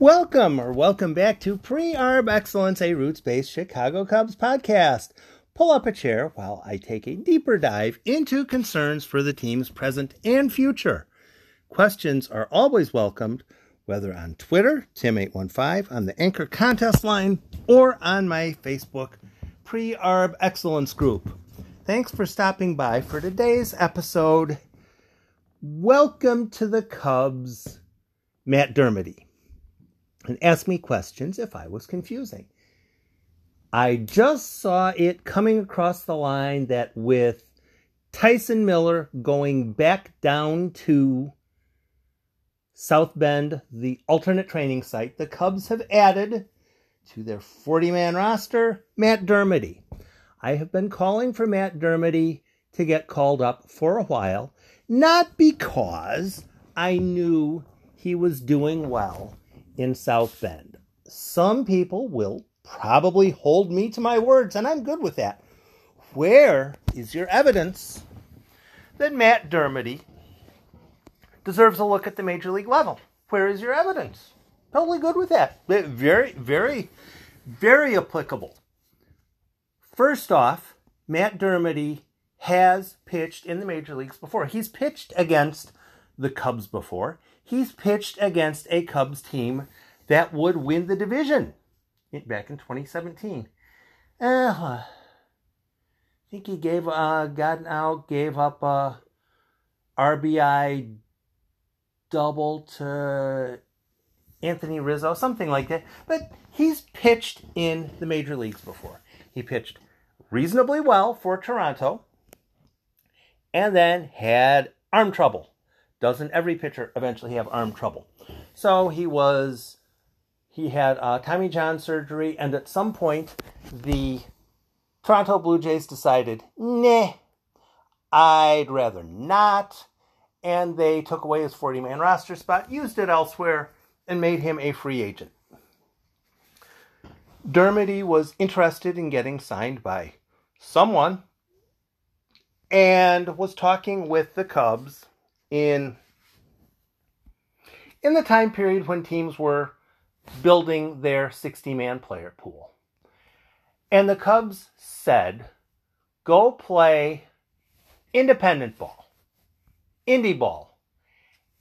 Welcome or welcome back to Pre Arb Excellence, a roots based Chicago Cubs podcast. Pull up a chair while I take a deeper dive into concerns for the team's present and future. Questions are always welcomed, whether on Twitter, Tim815, on the Anchor contest line, or on my Facebook Pre Arb Excellence group. Thanks for stopping by for today's episode. Welcome to the Cubs, Matt Dermody and ask me questions if I was confusing. I just saw it coming across the line that with Tyson Miller going back down to South Bend, the alternate training site, the Cubs have added to their 40 man roster Matt Dermody. I have been calling for Matt Dermody to get called up for a while, not because I knew he was doing well in South Bend. Some people will probably hold me to my words, and I'm good with that. Where is your evidence that Matt Dermody deserves a look at the major league level? Where is your evidence? Totally good with that. Very, very, very applicable. First off, Matt Dermody has pitched in the major leagues before. He's pitched against the Cubs before he's pitched against a Cubs team that would win the division back in 2017. Uh, I think he gave uh got out, gave up a RBI double to Anthony Rizzo, something like that. But he's pitched in the major leagues before. He pitched reasonably well for Toronto and then had arm trouble doesn't every pitcher eventually have arm trouble? So he was, he had uh, Tommy John surgery, and at some point, the Toronto Blue Jays decided, nah, I'd rather not. And they took away his 40 man roster spot, used it elsewhere, and made him a free agent. Dermody was interested in getting signed by someone and was talking with the Cubs in in the time period when teams were building their 60 man player pool. And the Cubs said, go play independent ball, indie ball,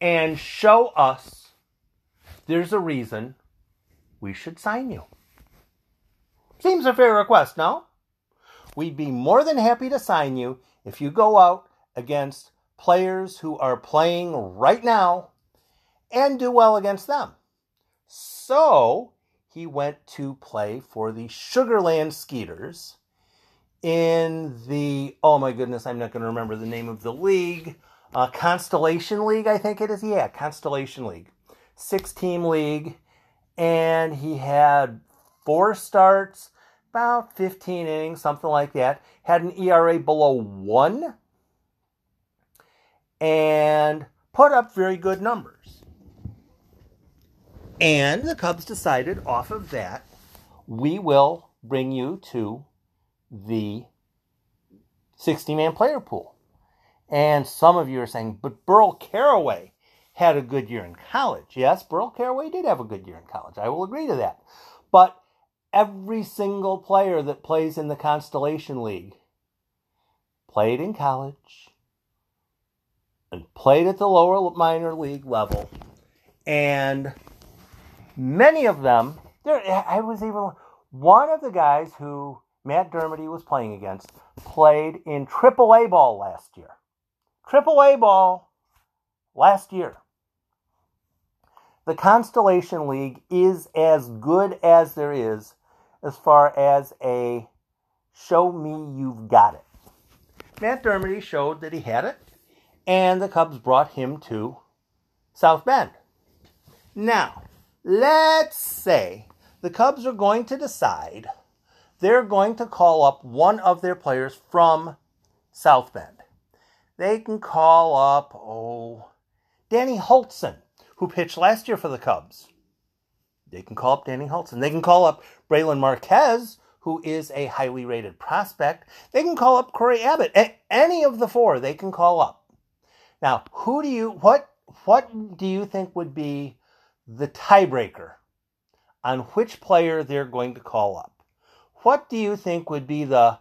and show us there's a reason we should sign you. Seems a fair request, no? We'd be more than happy to sign you if you go out against players who are playing right now and do well against them. So he went to play for the Sugar Land Skeeters in the, oh my goodness, I'm not going to remember the name of the league. Uh, Constellation League, I think it is. Yeah, Constellation League. Six team league. And he had four starts, about 15 innings, something like that. Had an ERA below one and put up very good numbers. And the Cubs decided off of that, we will bring you to the 60 man player pool. And some of you are saying, but Burl Carraway had a good year in college. Yes, Burl Carraway did have a good year in college. I will agree to that. But every single player that plays in the Constellation League played in college, and played at the lower minor league level. And many of them, there, I was even one of the guys who Matt Dermody was playing against played in AAA ball last year. AAA ball last year. The Constellation League is as good as there is as far as a show me you've got it. Matt Dermody showed that he had it and the Cubs brought him to South Bend. Now, let's say the Cubs are going to decide they're going to call up one of their players from South Bend. They can call up, oh, Danny Hultzen, who pitched last year for the Cubs. They can call up Danny Hultzen. They can call up Brailyn Marquez, who is a highly rated prospect. They can call up Cory Abbott. any of the four they can call up. Now, who do you what what do you think would be the tiebreaker on which player they're going to call up. What do you think would be the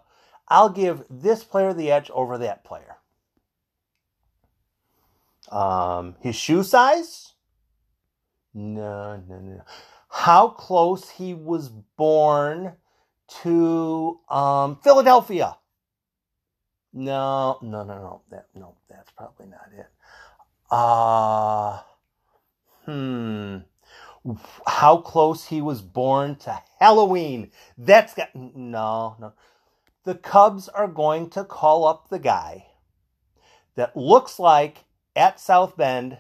I'll give this player the edge over that player? Um, his shoe size? No, no, no. How close he was born to um, Philadelphia? No, no, no, no. That no, that's probably not it. Uh hmm. How close he was born to Halloween. That's got no, no. The Cubs are going to call up the guy that looks like at South Bend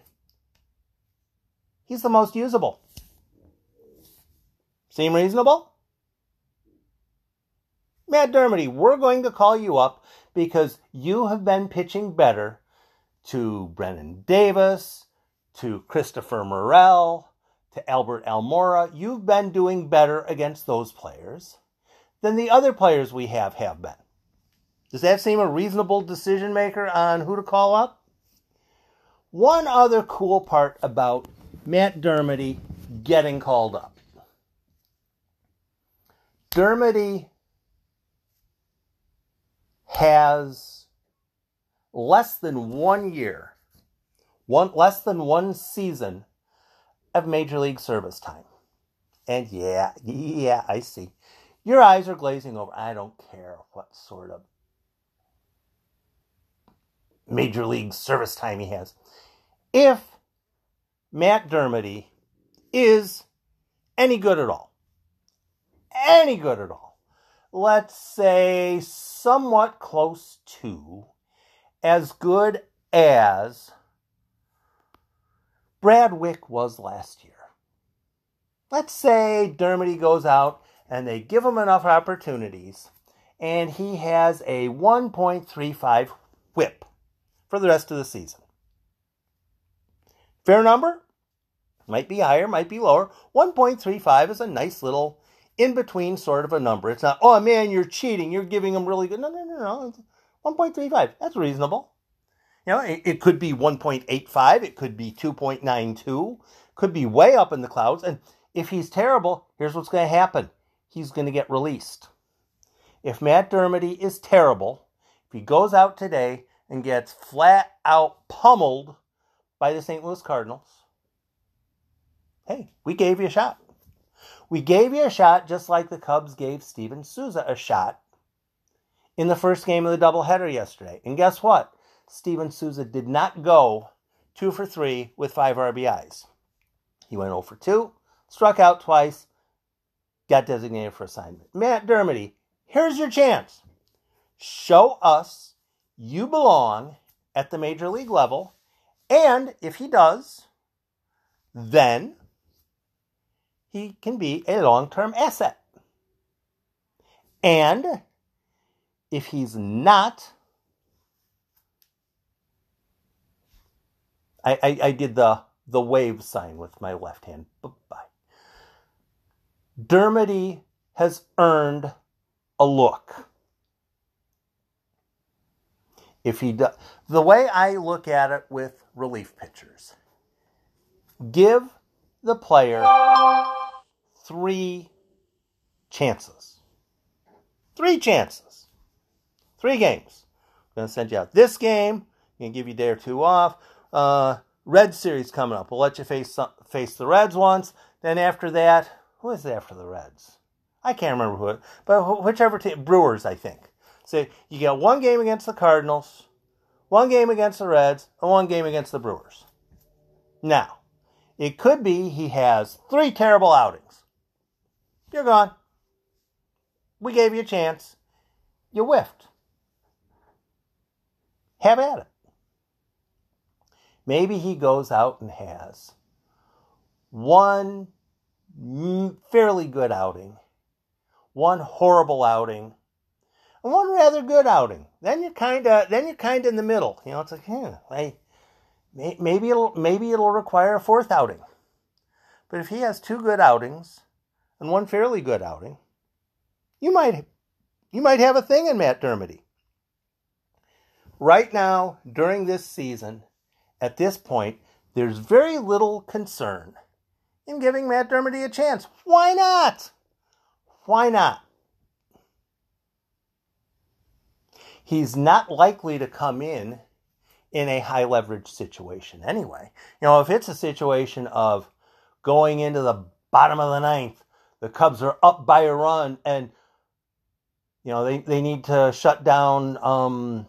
he's the most usable. Seem reasonable? Matt Dermody, we're going to call you up because you have been pitching better to Brennan Davis, to Christopher Morel, to Albert Almora. You've been doing better against those players than the other players we have have been. Does that seem a reasonable decision maker on who to call up? One other cool part about Matt Dermody getting called up. Dermody has less than one year, one less than one season of major league service time. And yeah, yeah, I see. Your eyes are glazing over. I don't care what sort of major league service time he has. If Matt Dermody is any good at all, any good at all, let's say somewhat close to as good as Brad Wieck was last year. Let's say Dermody goes out and they give him enough opportunities and he has a 1.35 whip for the rest of the season. Fair number? Might be higher, might be lower. 1.35 is a nice little in between sort of a number. It's not, oh man, you're cheating. You're giving them really good. No, no, no, no. 1.35. That's reasonable. You know, it, it could be 1.85. It could be 2.92. Could be way up in the clouds. And if he's terrible, here's what's going to happen. He's going to get released. If Matt Dermody is terrible, if he goes out today and gets flat out pummeled by the St. Louis Cardinals, hey, we gave you a shot. We gave you a shot just like the Cubs gave Steven Souza a shot in the first game of the doubleheader yesterday. And guess what? Steven Souza did not go two for three with five RBIs. He went 0 for 2, struck out twice, got designated for assignment. Matt Dermody, here's your chance. Show us you belong at the major league level. And if he does, then he can be a long term asset. And if he's not, I, I, I did the, the wave sign with my left hand. Bye. Dermody has earned a look. If he does, the way I look at it with relief pitchers, give the player three chances. Three chances. Three games. I'm going to send you out this game. I'm going to give you a day or two off. Uh, Red Series coming up. We'll let you face face the Reds once. Then after that, who is after the Reds? I can't remember who it, but whichever team, Brewers, I think. So you get one game against the Cardinals, one game against the Reds, and one game against the Brewers. Now, it could be he has three terrible outings. You're gone. We gave you a chance. You whiffed. Have at it. Maybe he goes out and has one fairly good outing, one horrible outing, and one rather good outing. Then you're kind of then you're kind of in the middle. You know, it's like, hmm, maybe it'll maybe it'll require a fourth outing. But if he has two good outings and one fairly good outing, you might you might have a thing in Matt Dermody. Right now, during this season, at this point, there's very little concern in giving Matt Dermody a chance. Why not? Why not? He's not likely to come in in a high leverage situation anyway. You know, if it's a situation of going into the bottom of the ninth, the Cubs are up by a run and you know they, they need to shut down um,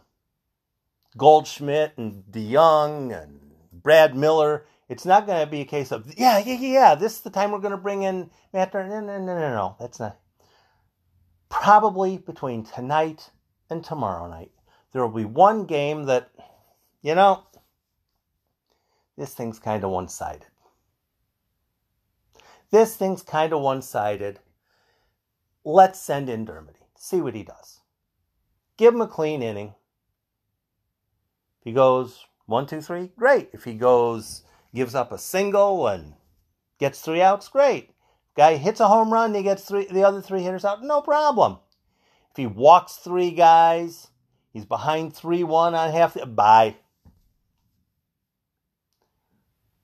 Goldschmidt and DeJong and Brad Miller. It's not going to be a case of yeah yeah yeah this is the time we're going to bring in Matt. No no no no no that's not. Probably between tonight and tomorrow night, there will be one game that you know, this thing's kind of one sided. This thing's kind of one sided. Let's send in Dermody, see what he does. Give him a clean inning. If he goes one, two, three, great. If he goes, gives up a single and gets three outs, great. Guy hits a home run, he gets three the other three hitters out, no problem. If he walks three guys, he's behind 3 1 on half the bye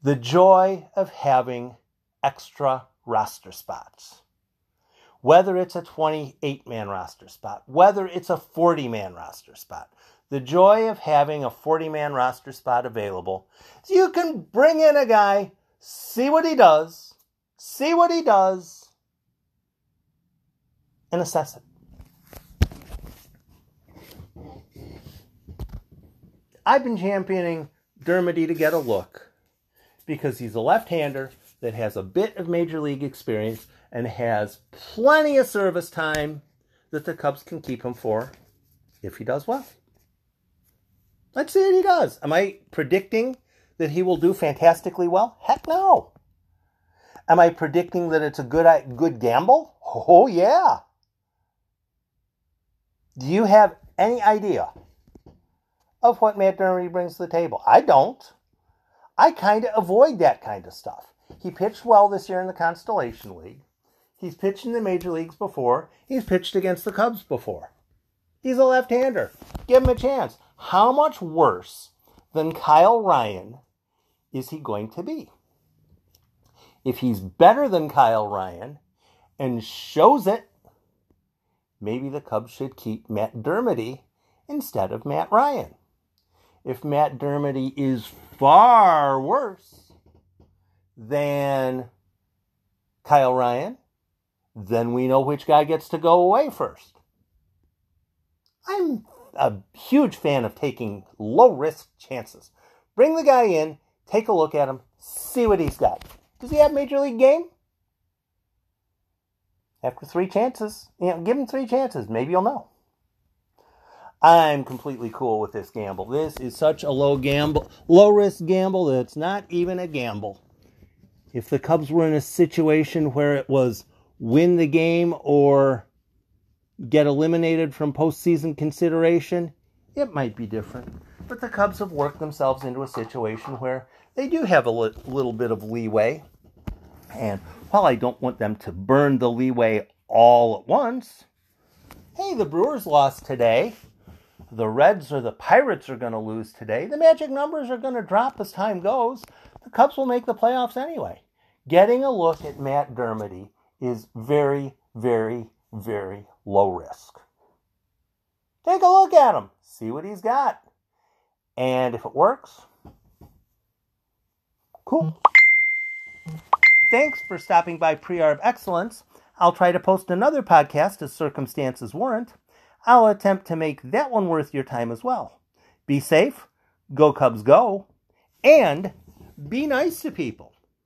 the joy of having extra roster spots. Whether it's a 28 man roster spot, whether it's a 40 man roster spot, the joy of having a 40 man roster spot available so you can bring in a guy, see what he does, see what he does, and assess it. I've been championing Dermody to get a look because he's a left hander that has a bit of major league experience and has plenty of service time that the Cubs can keep him for if he does well. Let's see what he does. Am I predicting that he will do fantastically well? Heck no. Am I predicting that it's a good uh, good gamble? Oh yeah. Do you have any idea of what Matt Dermody brings to the table? I don't. I kind of avoid that kind of stuff. He pitched well this year in the Constellation League. He's pitched in the major leagues before. He's pitched against the Cubs before. He's a left hander. Give him a chance. How much worse than Kyle Ryan is he going to be? If he's better than Kyle Ryan and shows it, maybe the Cubs should keep Matt Dermody instead of Matt Ryan. If Matt Dermody is far worse than Kyle Ryan, then we know which guy gets to go away first. I'm a huge fan of taking low risk chances. Bring the guy in, take a look at him, see what he's got. Does he have major league game? After three chances, you know, give him three chances. Maybe you'll know. I'm completely cool with this gamble. This is such a low gamble, low risk gamble that it's not even a gamble. If the Cubs were in a situation where it was win the game or get eliminated from postseason consideration, it might be different. But the Cubs have worked themselves into a situation where they do have a li- little bit of leeway. And while I don't want them to burn the leeway all at once, hey, the Brewers lost today the Reds or the Pirates are going to lose today. The magic numbers are going to drop as time goes. The Cubs will make the playoffs anyway. Getting a look at Matt Dermody is very, very, very low risk. Take a look at him, see what he's got. And if it works, cool. Thanks for stopping by Pre-Arb Excellence. I'll try to post another podcast as circumstances warrant. I'll attempt to make that one worth your time as well. Be safe, go Cubs go, and be nice to people.